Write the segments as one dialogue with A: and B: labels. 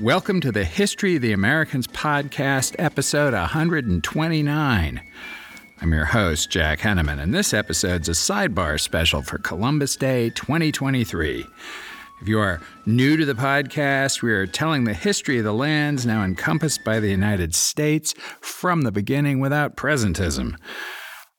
A: Welcome to the History of the Americans podcast, episode 129. I'm your host, Jack Henneman, and this episode's a sidebar special for Columbus Day 2023. If you are new to the podcast, we are telling the history of the lands now encompassed by the United States from the beginning without presentism.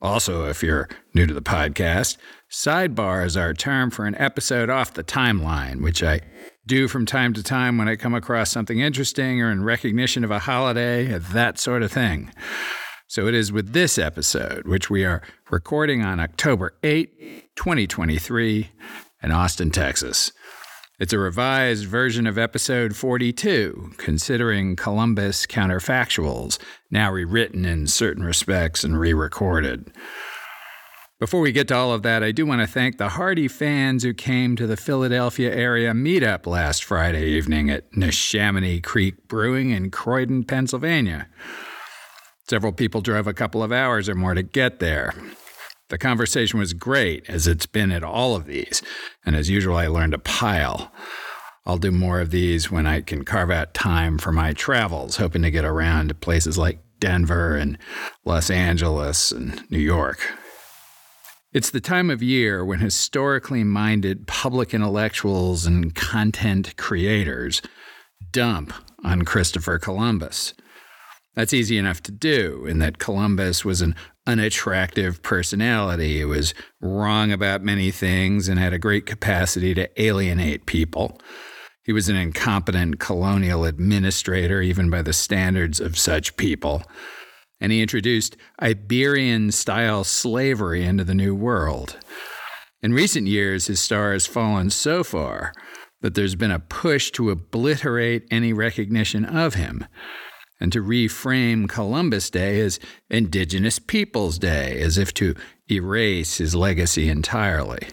A: Also, if you're new to the podcast, sidebar is our term for an episode off the timeline, which I do from time to time when I come across something interesting or in recognition of a holiday, that sort of thing. So it is with this episode, which we are recording on October 8, 2023, in Austin, Texas. It's a revised version of episode 42, considering Columbus counterfactuals, now rewritten in certain respects and re recorded. Before we get to all of that, I do want to thank the hardy fans who came to the Philadelphia area meetup last Friday evening at Neshaminy Creek Brewing in Croydon, Pennsylvania. Several people drove a couple of hours or more to get there. The conversation was great, as it's been at all of these, and as usual, I learned a pile. I'll do more of these when I can carve out time for my travels, hoping to get around to places like Denver and Los Angeles and New York. It's the time of year when historically minded public intellectuals and content creators dump on Christopher Columbus. That's easy enough to do, in that Columbus was an unattractive personality. He was wrong about many things and had a great capacity to alienate people. He was an incompetent colonial administrator, even by the standards of such people. And he introduced Iberian style slavery into the New World. In recent years, his star has fallen so far that there's been a push to obliterate any recognition of him and to reframe Columbus Day as Indigenous Peoples Day, as if to erase his legacy entirely.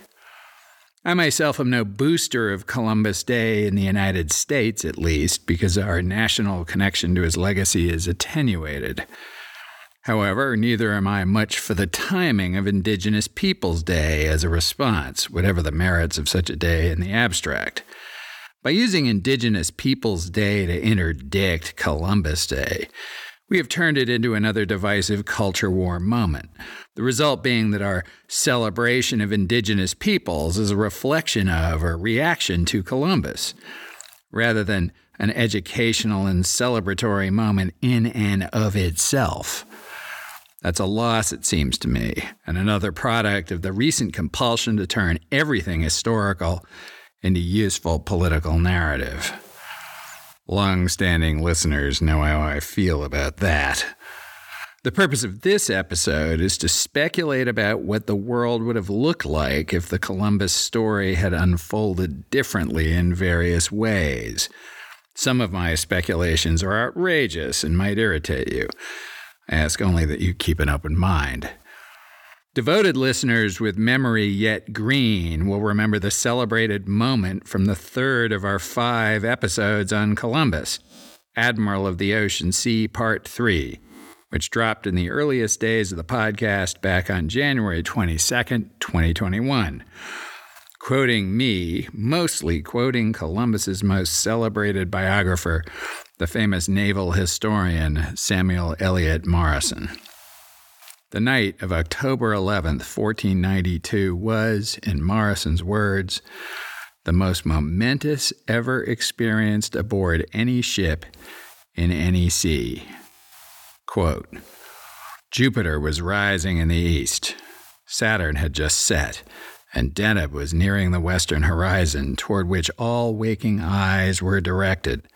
A: I myself am no booster of Columbus Day in the United States, at least, because our national connection to his legacy is attenuated. However, neither am I much for the timing of Indigenous Peoples Day as a response, whatever the merits of such a day in the abstract. By using Indigenous Peoples Day to interdict Columbus Day, we have turned it into another divisive culture war moment. The result being that our celebration of Indigenous peoples is a reflection of or reaction to Columbus, rather than an educational and celebratory moment in and of itself. That's a loss, it seems to me, and another product of the recent compulsion to turn everything historical into useful political narrative. Long standing listeners know how I feel about that. The purpose of this episode is to speculate about what the world would have looked like if the Columbus story had unfolded differently in various ways. Some of my speculations are outrageous and might irritate you. Ask only that you keep an open mind. Devoted listeners with memory yet green will remember the celebrated moment from the third of our five episodes on Columbus, Admiral of the Ocean Sea, Part 3, which dropped in the earliest days of the podcast back on January 22nd, 2021. Quoting me, mostly quoting Columbus's most celebrated biographer, the famous naval historian Samuel Eliot Morison. The night of October 11, 1492, was, in Morison's words, the most momentous ever experienced aboard any ship in any sea. Quote, Jupiter was rising in the east. Saturn had just set, and Deneb was nearing the western horizon, toward which all waking eyes were directed.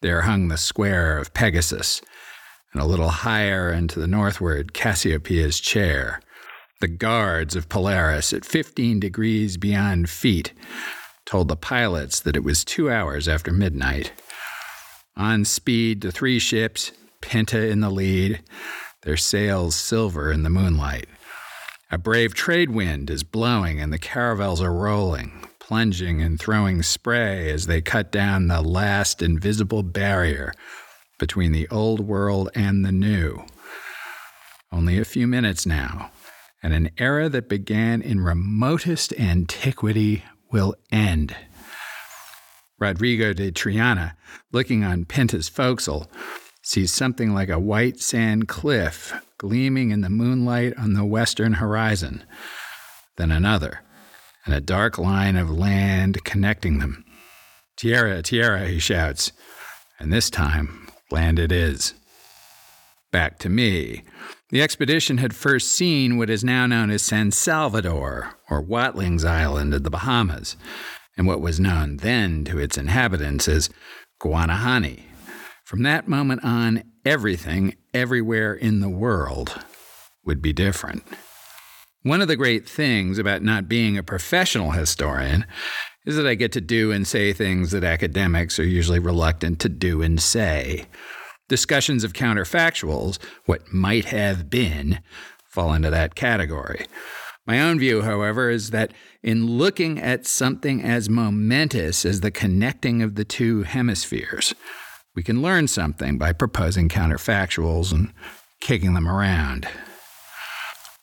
A: There hung the square of Pegasus, and a little higher and to the northward, Cassiopeia's chair. The guards of Polaris, at 15 degrees beyond feet, told the pilots that it was two hours after midnight. On speed, the three ships, Pinta in the lead, their sails silver in the moonlight. A brave trade wind is blowing, and the caravels are rolling, plunging and throwing spray as they cut down the last invisible barrier between the old world and the new. Only a few minutes now, and an era that began in remotest antiquity will end. Rodrigo de Triana, looking on Pinta's forecastle, sees something like a white sand cliff gleaming in the moonlight on the western horizon, then another, and a dark line of land connecting them. Tierra, tierra, he shouts, and this time land it is. Back to me. The expedition had first seen what is now known as San Salvador, or Watling's Island of the Bahamas, and what was known then to its inhabitants as Guanahani. From that moment on, everything, everywhere in the world, would be different. One of the great things about not being a professional historian is that I get to do and say things that academics are usually reluctant to do and say. Discussions of counterfactuals, what might have been, fall into that category. My own view, however, is that in looking at something as momentous as the connecting of the two hemispheres, we can learn something by proposing counterfactuals and kicking them around.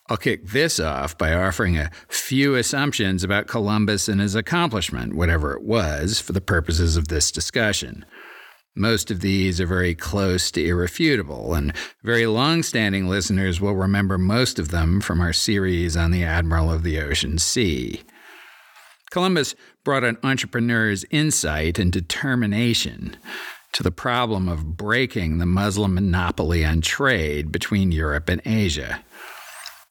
A: I'll kick this off by offering a few assumptions about Columbus and his accomplishment, whatever it was, for the purposes of this discussion. Most of these are very close to irrefutable, and very long standing listeners will remember most of them from our series on the Admiral of the Ocean Sea. Columbus brought an entrepreneur's insight and determination to the problem of breaking the Muslim monopoly on trade between Europe and Asia.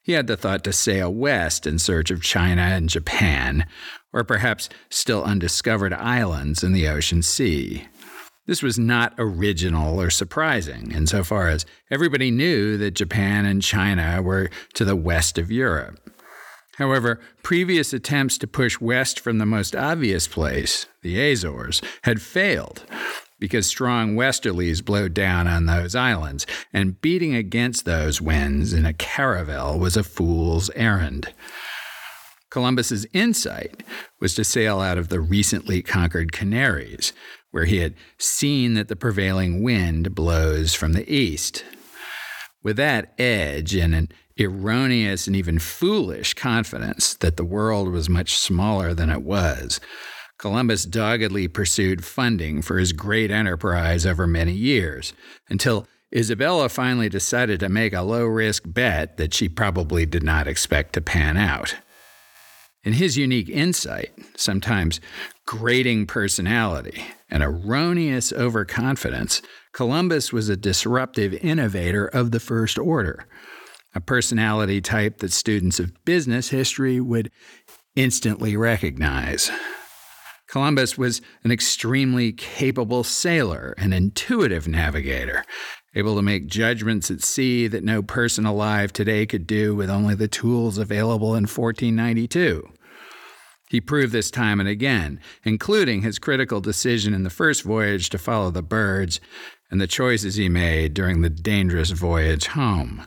A: He had the thought to sail west in search of China and Japan, or perhaps still undiscovered islands in the ocean sea. This was not original or surprising, insofar as everybody knew that Japan and China were to the west of Europe. However, previous attempts to push west from the most obvious place, the Azores, had failed because strong westerlies blow down on those islands, and beating against those winds in a caravel was a fool's errand. Columbus's insight was to sail out of the recently conquered Canaries, where he had seen that the prevailing wind blows from the east. With that edge and an erroneous and even foolish confidence that the world was much smaller than it was, Columbus doggedly pursued funding for his great enterprise over many years, until Isabella finally decided to make a low risk bet that she probably did not expect to pan out. In his unique insight, sometimes grating personality, and erroneous overconfidence, Columbus was a disruptive innovator of the first order, a personality type that students of business history would instantly recognize. Columbus was an extremely capable sailor, an intuitive navigator, able to make judgments at sea that no person alive today could do with only the tools available in 1492. He proved this time and again, including his critical decision in the first voyage to follow the birds and the choices he made during the dangerous voyage home.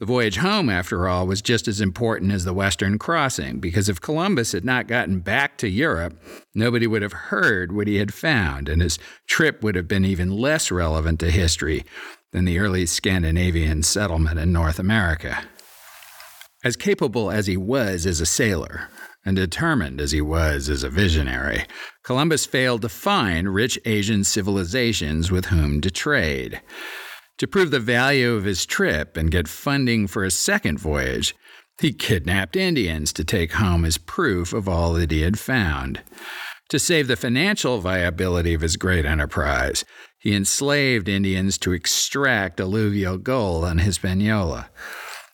A: The voyage home, after all, was just as important as the Western crossing, because if Columbus had not gotten back to Europe, nobody would have heard what he had found, and his trip would have been even less relevant to history than the early Scandinavian settlement in North America. As capable as he was as a sailor, and determined as he was as a visionary, Columbus failed to find rich Asian civilizations with whom to trade. To prove the value of his trip and get funding for a second voyage, he kidnapped Indians to take home as proof of all that he had found. To save the financial viability of his great enterprise, he enslaved Indians to extract alluvial gold on Hispaniola.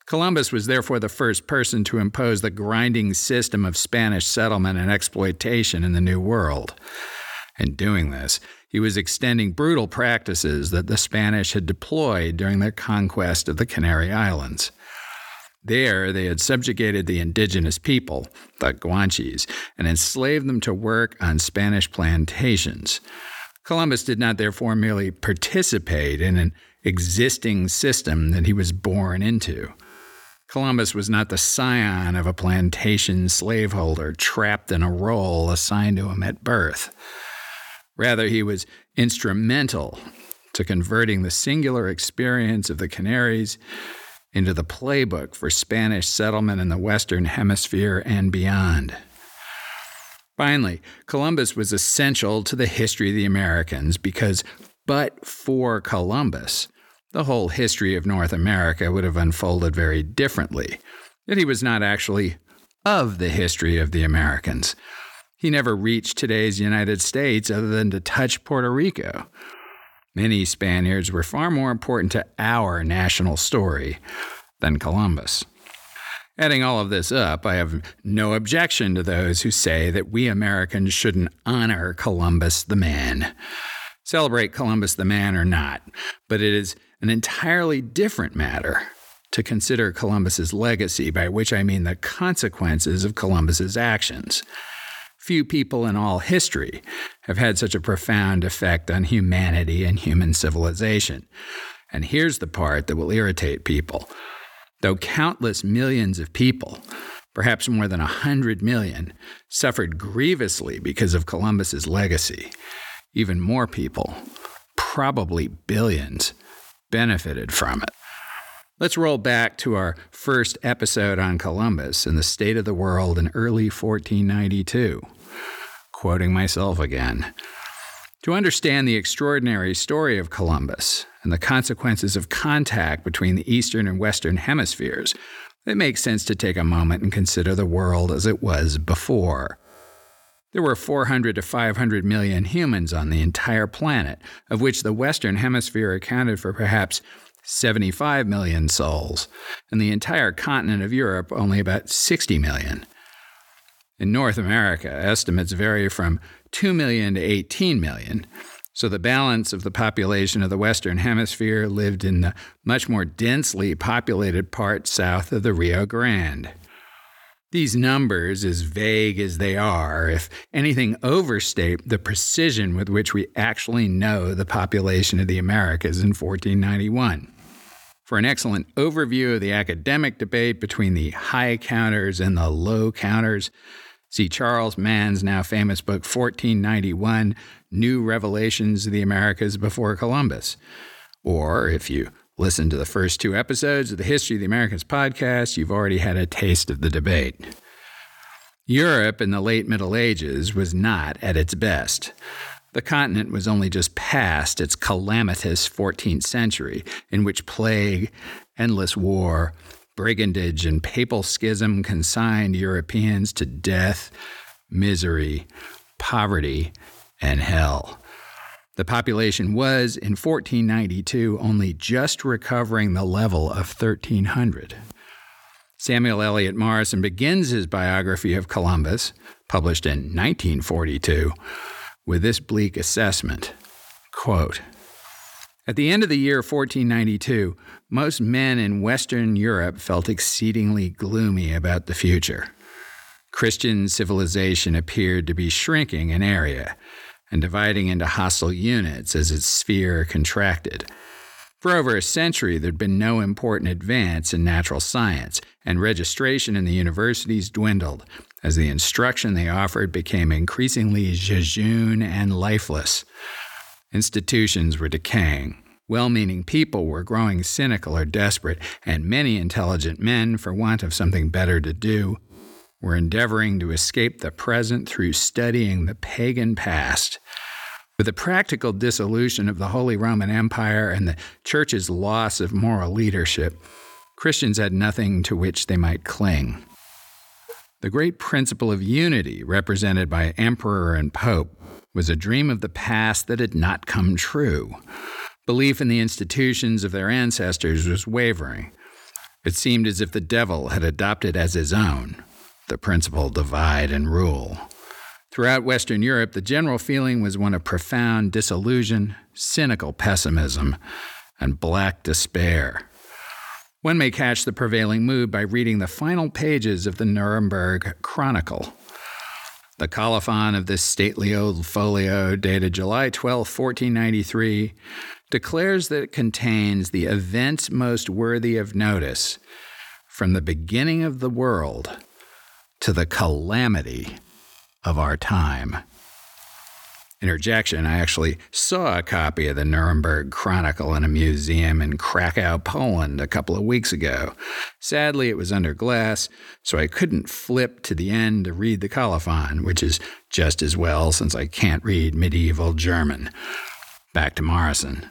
A: Columbus was therefore the first person to impose the grinding system of Spanish settlement and exploitation in the New World. In doing this, he was extending brutal practices that the Spanish had deployed during their conquest of the Canary Islands. There, they had subjugated the indigenous people, the Guanches, and enslaved them to work on Spanish plantations. Columbus did not therefore merely participate in an existing system that he was born into. Columbus was not the scion of a plantation slaveholder trapped in a role assigned to him at birth. Rather, he was instrumental to converting the singular experience of the Canaries into the playbook for Spanish settlement in the Western Hemisphere and beyond. Finally, Columbus was essential to the history of the Americans because, but for Columbus, the whole history of North America would have unfolded very differently. Yet he was not actually of the history of the Americans. He never reached today's United States other than to touch Puerto Rico. Many Spaniards were far more important to our national story than Columbus. Adding all of this up, I have no objection to those who say that we Americans shouldn't honor Columbus the man. Celebrate Columbus the man or not, but it is an entirely different matter to consider Columbus's legacy, by which I mean the consequences of Columbus's actions. Few people in all history have had such a profound effect on humanity and human civilization. And here's the part that will irritate people. Though countless millions of people, perhaps more than a hundred million, suffered grievously because of Columbus's legacy, even more people, probably billions, benefited from it. Let's roll back to our first episode on Columbus and the state of the world in early 1492. Quoting myself again. To understand the extraordinary story of Columbus and the consequences of contact between the eastern and western hemispheres, it makes sense to take a moment and consider the world as it was before. There were 400 to 500 million humans on the entire planet, of which the western hemisphere accounted for perhaps 75 million souls, and the entire continent of Europe only about 60 million. In North America, estimates vary from 2 million to 18 million. So the balance of the population of the Western Hemisphere lived in the much more densely populated part south of the Rio Grande. These numbers, as vague as they are, if anything, overstate the precision with which we actually know the population of the Americas in 1491. For an excellent overview of the academic debate between the high counters and the low counters, See Charles Mann's now famous book, 1491 New Revelations of the Americas Before Columbus. Or if you listen to the first two episodes of the History of the Americas podcast, you've already had a taste of the debate. Europe in the late Middle Ages was not at its best. The continent was only just past its calamitous 14th century, in which plague, endless war, brigandage and papal schism consigned Europeans to death, misery, poverty, and hell. The population was, in 1492, only just recovering the level of 1300. Samuel Eliot Morison begins his biography of Columbus, published in 1942, with this bleak assessment quote, at the end of the year 1492, most men in Western Europe felt exceedingly gloomy about the future. Christian civilization appeared to be shrinking in area and dividing into hostile units as its sphere contracted. For over a century, there'd been no important advance in natural science, and registration in the universities dwindled as the instruction they offered became increasingly jejune and lifeless. Institutions were decaying. Well meaning people were growing cynical or desperate, and many intelligent men, for want of something better to do, were endeavoring to escape the present through studying the pagan past. With the practical dissolution of the Holy Roman Empire and the Church's loss of moral leadership, Christians had nothing to which they might cling. The great principle of unity, represented by emperor and pope, was a dream of the past that had not come true. Belief in the institutions of their ancestors was wavering. It seemed as if the devil had adopted as his own the principle divide and rule. Throughout Western Europe, the general feeling was one of profound disillusion, cynical pessimism, and black despair. One may catch the prevailing mood by reading the final pages of the Nuremberg Chronicle. The colophon of this stately old folio, dated July 12, 1493, declares that it contains the events most worthy of notice from the beginning of the world to the calamity of our time. interjection, I actually saw a copy of the Nuremberg Chronicle in a museum in Krakow, Poland, a couple of weeks ago. Sadly, it was under glass, so I couldn't flip to the end to read the colophon, which is just as well since I can't read medieval German. Back to Morison.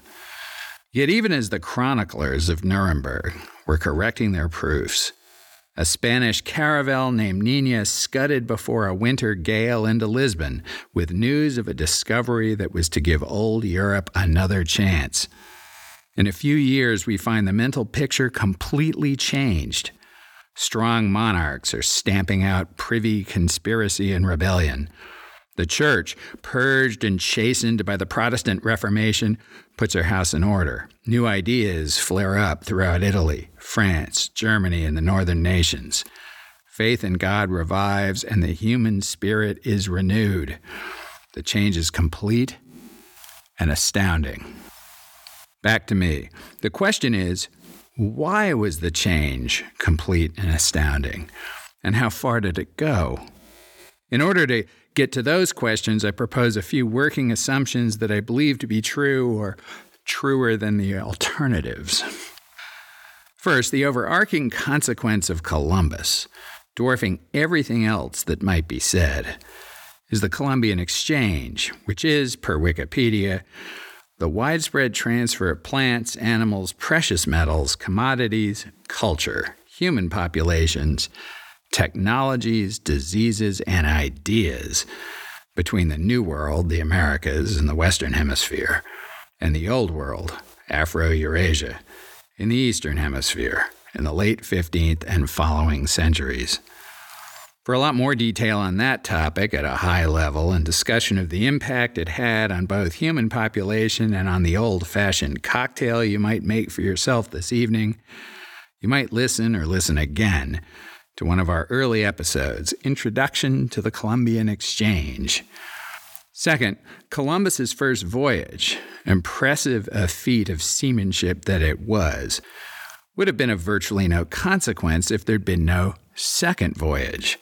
A: Yet, even as the chroniclers of Nuremberg were correcting their proofs, a Spanish caravel named Nina scudded before a winter gale into Lisbon with news of a discovery that was to give old Europe another chance. In a few years, we find the mental picture completely changed. Strong monarchs are stamping out privy conspiracy and rebellion. The church, purged and chastened by the Protestant Reformation, puts her house in order. New ideas flare up throughout Italy, France, Germany, and the northern nations. Faith in God revives, and the human spirit is renewed. The change is complete and astounding. Back to me. The question is why was the change complete and astounding? And how far did it go? In order to get to those questions, I propose a few working assumptions that I believe to be true or truer than the alternatives. First, the overarching consequence of Columbus, dwarfing everything else that might be said, is the Columbian Exchange, which is, per Wikipedia, the widespread transfer of plants, animals, precious metals, commodities, culture, human populations, technologies, diseases, and ideas between the New World, the Americas, and the Western Hemisphere, and the Old World, Afro Eurasia, in the Eastern Hemisphere, in the late 15th and following centuries. For a lot more detail on that topic at a high level and discussion of the impact it had on both human population and on the old fashioned cocktail you might make for yourself this evening, you might listen or listen again to one of our early episodes Introduction to the Columbian Exchange. Second, Columbus's first voyage, impressive a feat of seamanship that it was, would have been of virtually no consequence if there'd been no second voyage.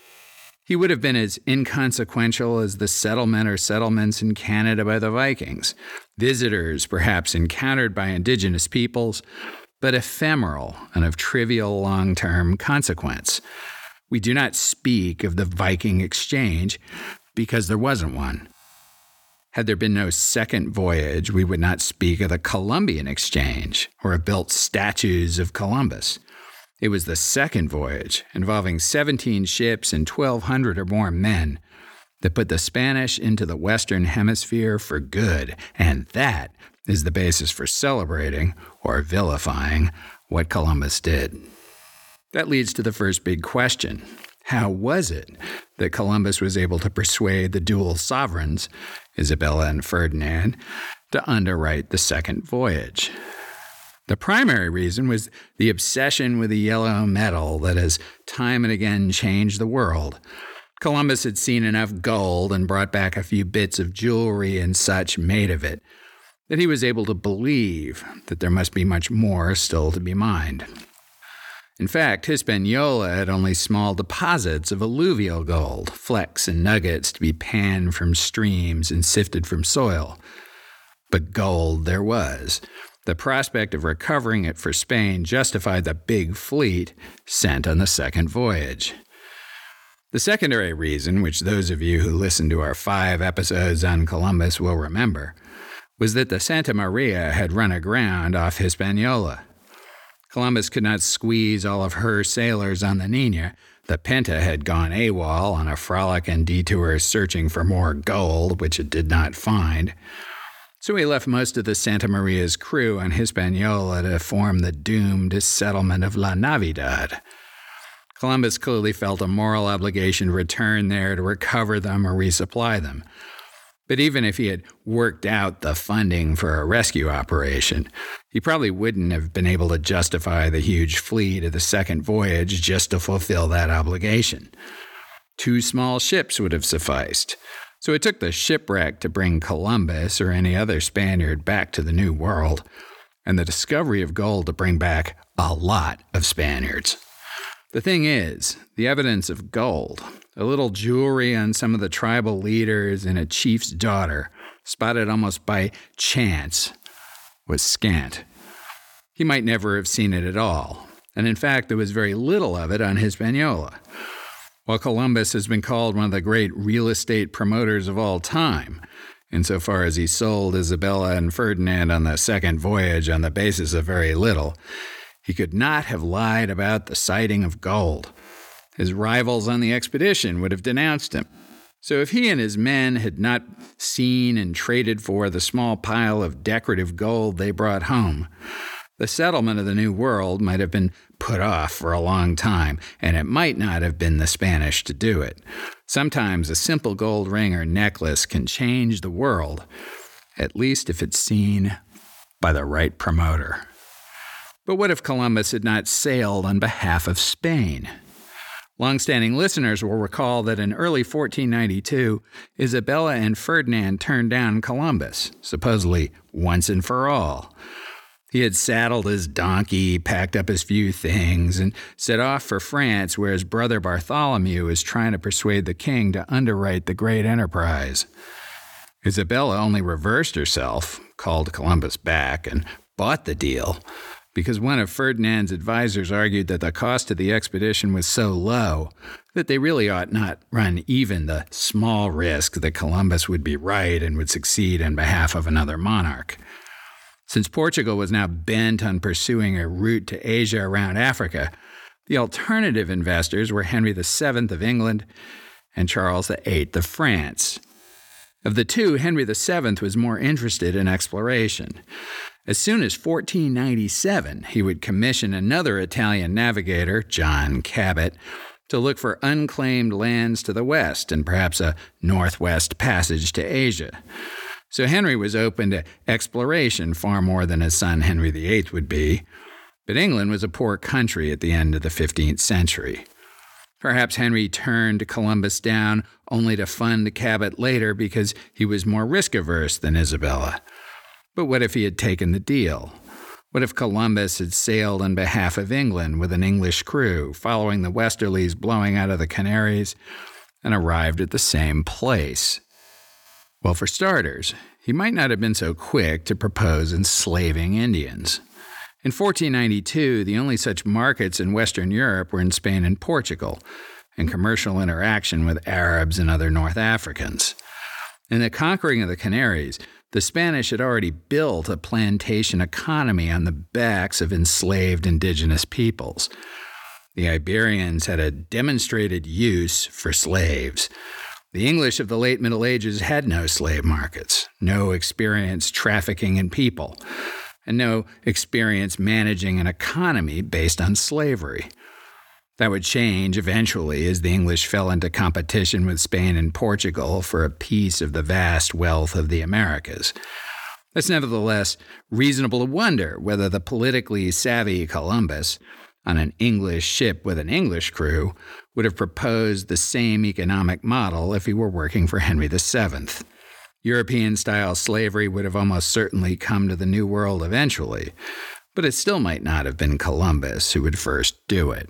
A: He would have been as inconsequential as the settlement or settlements in Canada by the Vikings, visitors perhaps encountered by indigenous peoples, but ephemeral and of trivial long term consequence. We do not speak of the Viking exchange because there wasn't one. Had there been no second voyage, we would not speak of the Columbian exchange or have built statues of Columbus. It was the second voyage, involving 17 ships and 1,200 or more men, that put the Spanish into the Western Hemisphere for good, and that is the basis for celebrating or vilifying what Columbus did. That leads to the first big question How was it that Columbus was able to persuade the dual sovereigns, Isabella and Ferdinand, to underwrite the second voyage? The primary reason was the obsession with the yellow metal that has time and again changed the world. Columbus had seen enough gold and brought back a few bits of jewelry and such made of it that he was able to believe that there must be much more still to be mined. In fact, Hispaniola had only small deposits of alluvial gold, flecks and nuggets to be panned from streams and sifted from soil. But gold there was. The prospect of recovering it for Spain justified the big fleet sent on the second voyage. The secondary reason, which those of you who listened to our five episodes on Columbus will remember, was that the Santa Maria had run aground off Hispaniola. Columbus could not squeeze all of her sailors on the Nina. The Pinta had gone AWOL on a frolic and detour searching for more gold, which it did not find. So he left most of the Santa Maria's crew on Hispaniola to form the doomed settlement of La Navidad. Columbus clearly felt a moral obligation to return there to recover them or resupply them. But even if he had worked out the funding for a rescue operation, he probably wouldn't have been able to justify the huge fleet of the second voyage just to fulfill that obligation. Two small ships would have sufficed. So it took the shipwreck to bring Columbus or any other Spaniard back to the New World, and the discovery of gold to bring back a lot of Spaniards. The thing is, the evidence of gold, a little jewelry on some of the tribal leaders and a chief's daughter, spotted almost by chance, was scant. He might never have seen it at all, and in fact, there was very little of it on Hispaniola. While Columbus has been called one of the great real estate promoters of all time, insofar as he sold Isabella and Ferdinand on the second voyage on the basis of very little, he could not have lied about the sighting of gold. His rivals on the expedition would have denounced him. So if he and his men had not seen and traded for the small pile of decorative gold they brought home, the settlement of the New World might have been put off for a long time, and it might not have been the Spanish to do it. Sometimes a simple gold ring or necklace can change the world, at least if it's seen by the right promoter. But what if Columbus had not sailed on behalf of Spain? Longstanding listeners will recall that in early 1492, Isabella and Ferdinand turned down Columbus, supposedly once and for all. He had saddled his donkey, packed up his few things, and set off for France, where his brother Bartholomew was trying to persuade the king to underwrite the great enterprise. Isabella only reversed herself, called Columbus back, and bought the deal because one of Ferdinand's advisers argued that the cost of the expedition was so low that they really ought not run even the small risk that Columbus would be right and would succeed in behalf of another monarch. Since Portugal was now bent on pursuing a route to Asia around Africa, the alternative investors were Henry VII of England and Charles VIII of France. Of the two, Henry VII was more interested in exploration. As soon as 1497, he would commission another Italian navigator, John Cabot, to look for unclaimed lands to the west and perhaps a northwest passage to Asia. So Henry was open to exploration far more than his son Henry VIII would be. But England was a poor country at the end of the 15th century. Perhaps Henry turned Columbus down only to fund Cabot later because he was more risk averse than Isabella. But what if he had taken the deal? What if Columbus had sailed on behalf of England with an English crew, following the westerlies blowing out of the Canaries, and arrived at the same place? Well, for starters, he might not have been so quick to propose enslaving Indians. In 1492, the only such markets in Western Europe were in Spain and Portugal, and commercial interaction with Arabs and other North Africans. In the conquering of the Canaries, the Spanish had already built a plantation economy on the backs of enslaved indigenous peoples. The Iberians had a demonstrated use for slaves, the English of the late Middle Ages had no slave markets, no experience trafficking in people, and no experience managing an economy based on slavery. That would change eventually as the English fell into competition with Spain and Portugal for a piece of the vast wealth of the Americas. It's nevertheless reasonable to wonder whether the politically savvy Columbus, on an English ship with an English crew, would have proposed the same economic model if he were working for Henry VII. European style slavery would have almost certainly come to the New World eventually, but it still might not have been Columbus who would first do it.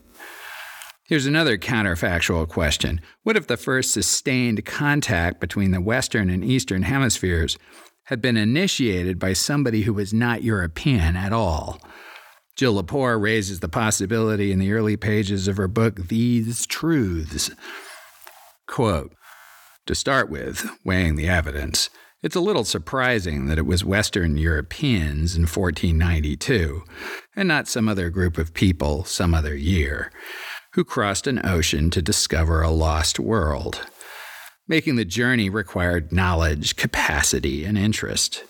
A: Here's another counterfactual question What if the first sustained contact between the Western and Eastern hemispheres had been initiated by somebody who was not European at all? Jill Lepore raises the possibility in the early pages of her book, These Truths. Quote To start with, weighing the evidence, it's a little surprising that it was Western Europeans in 1492, and not some other group of people some other year, who crossed an ocean to discover a lost world. Making the journey required knowledge, capacity, and interest.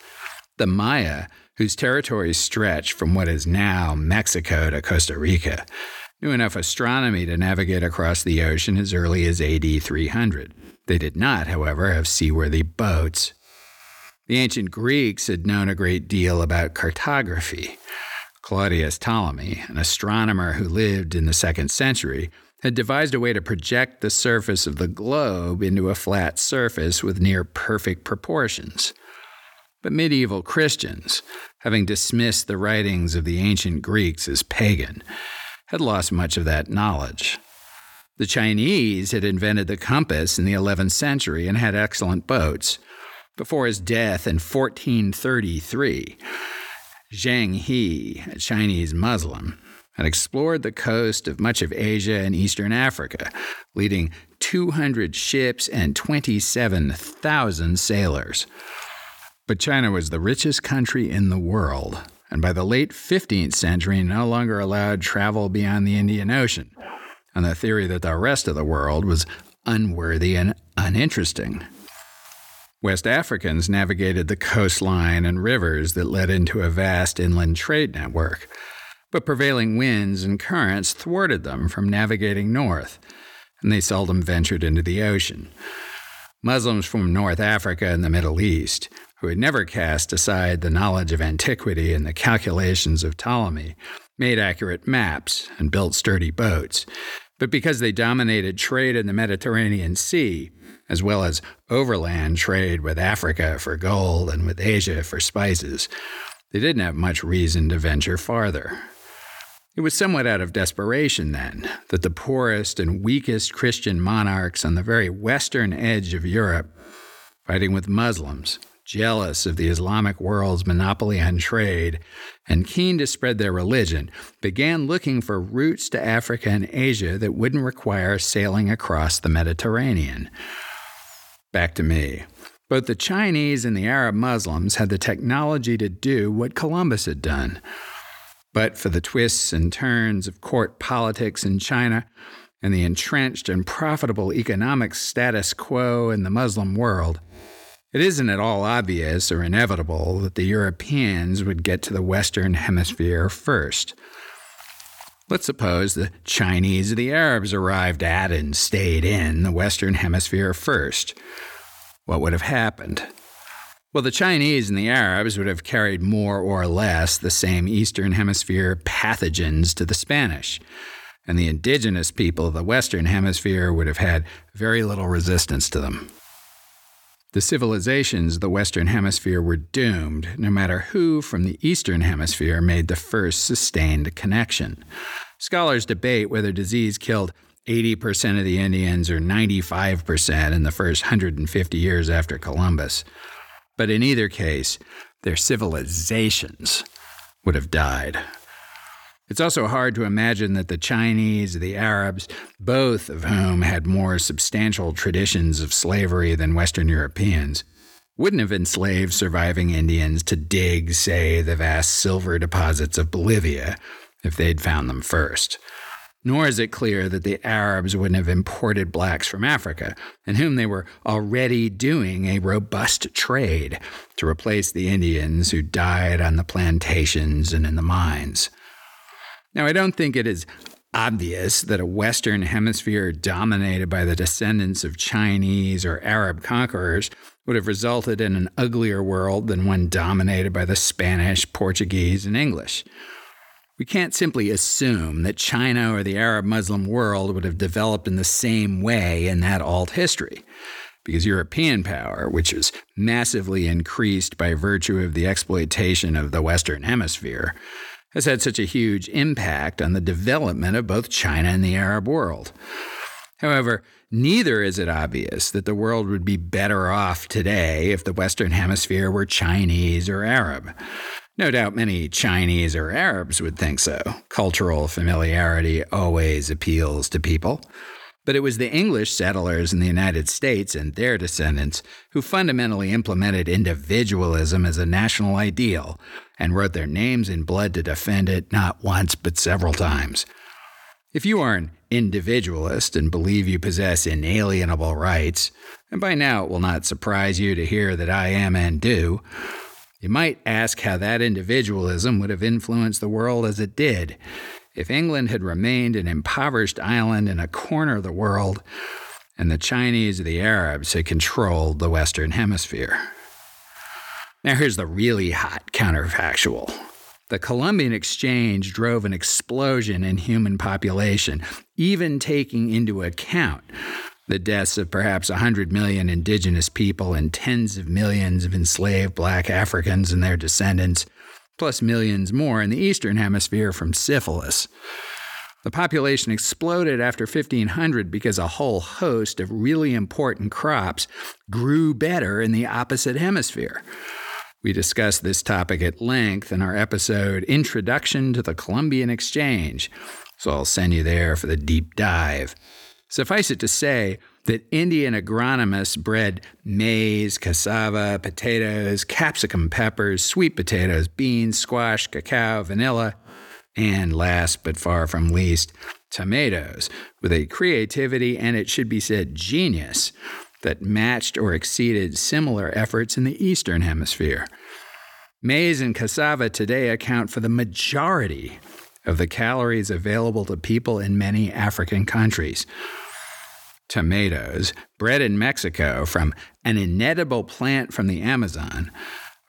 A: The Maya whose territories stretch from what is now Mexico to Costa Rica, knew enough astronomy to navigate across the ocean as early as AD 300. They did not, however, have seaworthy boats. The ancient Greeks had known a great deal about cartography. Claudius Ptolemy, an astronomer who lived in the second century, had devised a way to project the surface of the globe into a flat surface with near perfect proportions. But medieval Christians, having dismissed the writings of the ancient Greeks as pagan, had lost much of that knowledge. The Chinese had invented the compass in the 11th century and had excellent boats. Before his death in 1433, Zheng He, a Chinese Muslim, had explored the coast of much of Asia and Eastern Africa, leading 200 ships and 27,000 sailors. But China was the richest country in the world, and by the late 15th century no longer allowed travel beyond the Indian Ocean, on the theory that the rest of the world was unworthy and uninteresting. West Africans navigated the coastline and rivers that led into a vast inland trade network, but prevailing winds and currents thwarted them from navigating north, and they seldom ventured into the ocean. Muslims from North Africa and the Middle East, who had never cast aside the knowledge of antiquity and the calculations of Ptolemy, made accurate maps and built sturdy boats. But because they dominated trade in the Mediterranean Sea, as well as overland trade with Africa for gold and with Asia for spices, they didn't have much reason to venture farther. It was somewhat out of desperation, then, that the poorest and weakest Christian monarchs on the very western edge of Europe, fighting with Muslims, jealous of the Islamic world's monopoly on trade, and keen to spread their religion, began looking for routes to Africa and Asia that wouldn't require sailing across the Mediterranean. Back to me. Both the Chinese and the Arab Muslims had the technology to do what Columbus had done. But for the twists and turns of court politics in China and the entrenched and profitable economic status quo in the Muslim world, it isn't at all obvious or inevitable that the Europeans would get to the Western Hemisphere first. Let's suppose the Chinese or the Arabs arrived at and stayed in the Western Hemisphere first. What would have happened? Well, the Chinese and the Arabs would have carried more or less the same Eastern Hemisphere pathogens to the Spanish, and the indigenous people of the Western Hemisphere would have had very little resistance to them. The civilizations of the Western Hemisphere were doomed, no matter who from the Eastern Hemisphere made the first sustained connection. Scholars debate whether disease killed 80% of the Indians or 95% in the first 150 years after Columbus. But in either case, their civilizations would have died. It's also hard to imagine that the Chinese, the Arabs, both of whom had more substantial traditions of slavery than Western Europeans, wouldn't have enslaved surviving Indians to dig, say, the vast silver deposits of Bolivia if they'd found them first. Nor is it clear that the Arabs wouldn't have imported blacks from Africa, in whom they were already doing a robust trade to replace the Indians who died on the plantations and in the mines. Now, I don't think it is obvious that a Western hemisphere dominated by the descendants of Chinese or Arab conquerors would have resulted in an uglier world than one dominated by the Spanish, Portuguese, and English. We can't simply assume that China or the Arab Muslim world would have developed in the same way in that alt history, because European power, which is massively increased by virtue of the exploitation of the Western Hemisphere, has had such a huge impact on the development of both China and the Arab world. However, neither is it obvious that the world would be better off today if the Western Hemisphere were Chinese or Arab. No doubt many Chinese or Arabs would think so. Cultural familiarity always appeals to people. But it was the English settlers in the United States and their descendants who fundamentally implemented individualism as a national ideal and wrote their names in blood to defend it not once but several times. If you are an individualist and believe you possess inalienable rights, and by now it will not surprise you to hear that I am and do, you might ask how that individualism would have influenced the world as it did if England had remained an impoverished island in a corner of the world and the Chinese or the Arabs had controlled the Western Hemisphere. Now, here's the really hot counterfactual. The Columbian Exchange drove an explosion in human population, even taking into account the deaths of perhaps 100 million indigenous people and tens of millions of enslaved black Africans and their descendants plus millions more in the Eastern Hemisphere from syphilis. The population exploded after 1500 because a whole host of really important crops grew better in the opposite hemisphere. We discussed this topic at length in our episode Introduction to the Columbian Exchange, so I'll send you there for the deep dive. Suffice it to say that Indian agronomists bred maize, cassava, potatoes, capsicum peppers, sweet potatoes, beans, squash, cacao, vanilla, and last but far from least, tomatoes, with a creativity and it should be said genius that matched or exceeded similar efforts in the Eastern Hemisphere. Maize and cassava today account for the majority of the calories available to people in many African countries. Tomatoes, bred in Mexico from an inedible plant from the Amazon,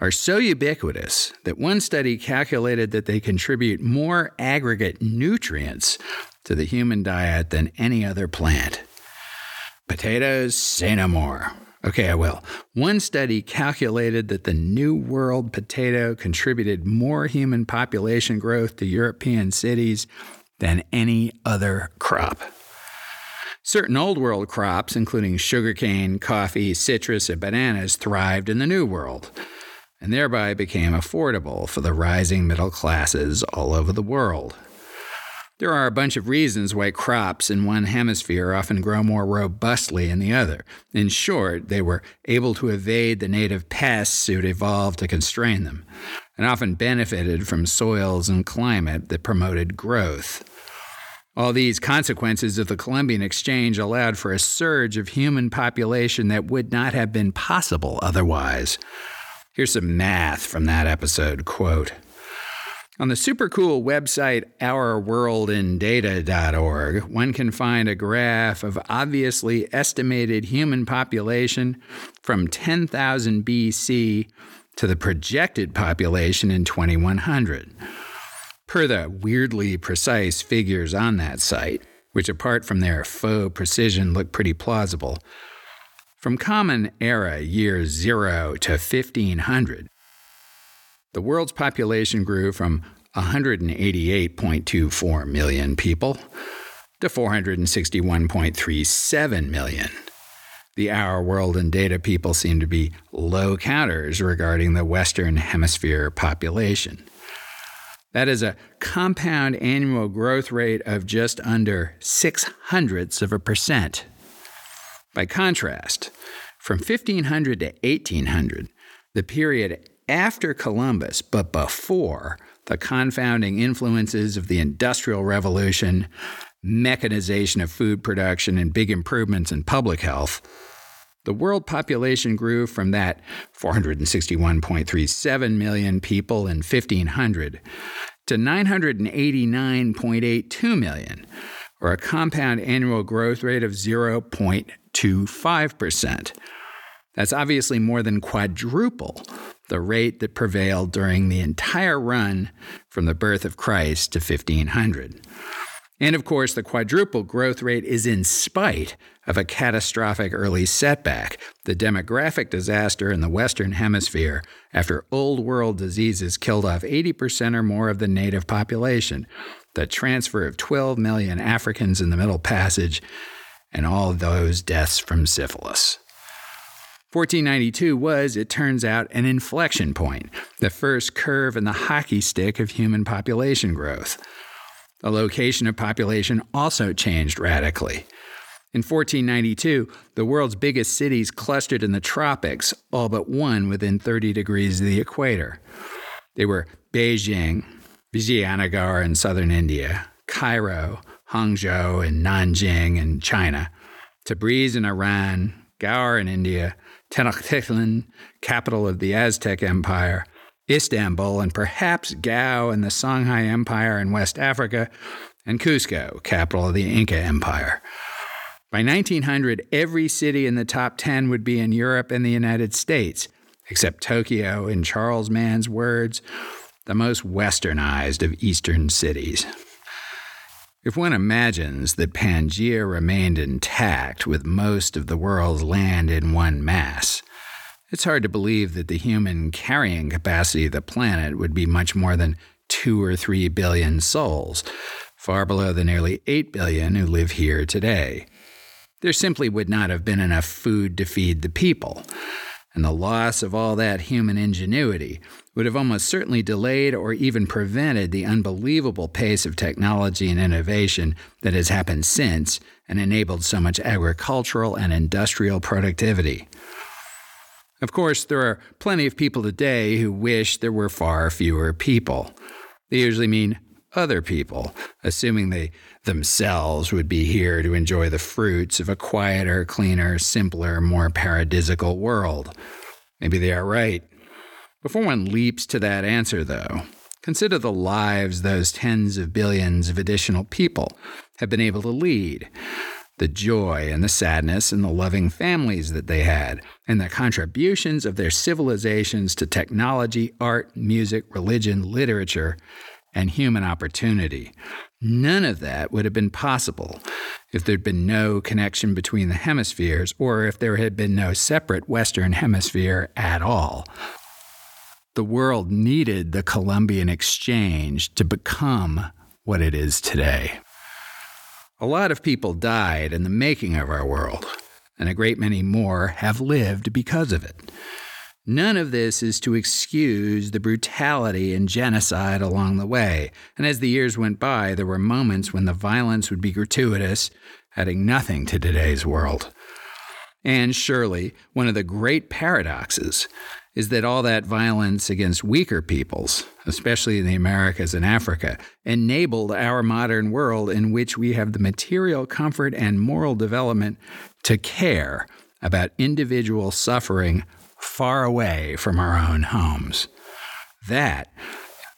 A: are so ubiquitous that one study calculated that they contribute more aggregate nutrients to the human diet than any other plant. Potatoes, say no more. Okay, I will. One study calculated that the New World potato contributed more human population growth to European cities than any other crop. Certain Old World crops, including sugarcane, coffee, citrus, and bananas, thrived in the New World and thereby became affordable for the rising middle classes all over the world. There are a bunch of reasons why crops in one hemisphere often grow more robustly in the other. In short, they were able to evade the native pests who'd evolved to constrain them, and often benefited from soils and climate that promoted growth. All these consequences of the Columbian Exchange allowed for a surge of human population that would not have been possible otherwise. Here's some math from that episode. Quote On the super cool website ourworldindata.org, one can find a graph of obviously estimated human population from 10,000 BC to the projected population in 2100. Per the weirdly precise figures on that site, which apart from their faux precision look pretty plausible, from Common Era year 0 to 1500, the world's population grew from 188.24 million people to 461.37 million. The Our World in Data people seem to be low counters regarding the Western Hemisphere population. That is a compound annual growth rate of just under six hundredths of a percent. By contrast, from 1500 to 1800, the period after Columbus but before the confounding influences of the Industrial Revolution, mechanization of food production, and big improvements in public health, the world population grew from that 461.37 million people in 1500 to 989.82 million, or a compound annual growth rate of 0.25%. That's obviously more than quadruple the rate that prevailed during the entire run from the birth of Christ to 1500. And of course, the quadruple growth rate is in spite of a catastrophic early setback, the demographic disaster in the Western Hemisphere after old world diseases killed off 80% or more of the native population, the transfer of 12 million Africans in the Middle Passage, and all those deaths from syphilis. 1492 was, it turns out, an inflection point, the first curve in the hockey stick of human population growth. The location of population also changed radically. In 1492, the world's biggest cities clustered in the tropics, all but one within 30 degrees of the equator. They were Beijing, Vijayanagar in southern India, Cairo, Hangzhou, and Nanjing in China, Tabriz in Iran, Gaur in India, Tenochtitlan, capital of the Aztec Empire, Istanbul, and perhaps Gao in the Songhai Empire in West Africa, and Cusco, capital of the Inca Empire. By 1900, every city in the top 10 would be in Europe and the United States, except Tokyo, in Charles Mann's words, the most westernized of eastern cities. If one imagines that Pangaea remained intact with most of the world's land in one mass, it's hard to believe that the human carrying capacity of the planet would be much more than two or three billion souls, far below the nearly 8 billion who live here today. There simply would not have been enough food to feed the people, and the loss of all that human ingenuity would have almost certainly delayed or even prevented the unbelievable pace of technology and innovation that has happened since and enabled so much agricultural and industrial productivity. Of course, there are plenty of people today who wish there were far fewer people. They usually mean other people, assuming they themselves would be here to enjoy the fruits of a quieter, cleaner, simpler, more paradisical world. Maybe they are right. Before one leaps to that answer, though, consider the lives those tens of billions of additional people have been able to lead. The joy and the sadness and the loving families that they had, and the contributions of their civilizations to technology, art, music, religion, literature, and human opportunity. None of that would have been possible if there'd been no connection between the hemispheres or if there had been no separate Western Hemisphere at all. The world needed the Columbian Exchange to become what it is today. A lot of people died in the making of our world, and a great many more have lived because of it. None of this is to excuse the brutality and genocide along the way, and as the years went by, there were moments when the violence would be gratuitous, adding nothing to today's world. And surely, one of the great paradoxes is that all that violence against weaker peoples, especially in the Americas and Africa, enabled our modern world in which we have the material comfort and moral development to care about individual suffering far away from our own homes. That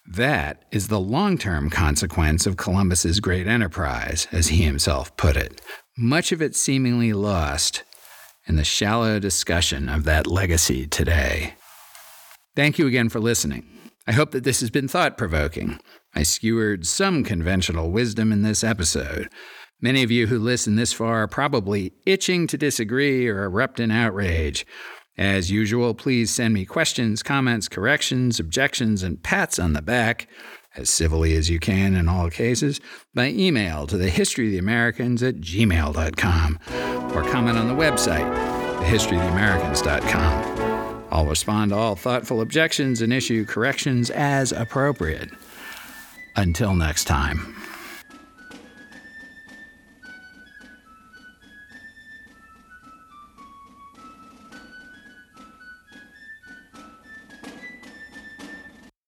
A: that is the long term consequence of Columbus's great enterprise, as he himself put it, much of it seemingly lost in the shallow discussion of that legacy today. Thank you again for listening. I hope that this has been thought provoking. I skewered some conventional wisdom in this episode. Many of you who listen this far are probably itching to disagree or erupt in outrage. As usual, please send me questions, comments, corrections, objections, and pats on the back, as civilly as you can in all cases, by email to thehistoryoftheamericans history of the Americans at gmail.com or comment on the website, thehistoryoftheamericans.com. I'll respond to all thoughtful objections and issue corrections as appropriate. Until next time.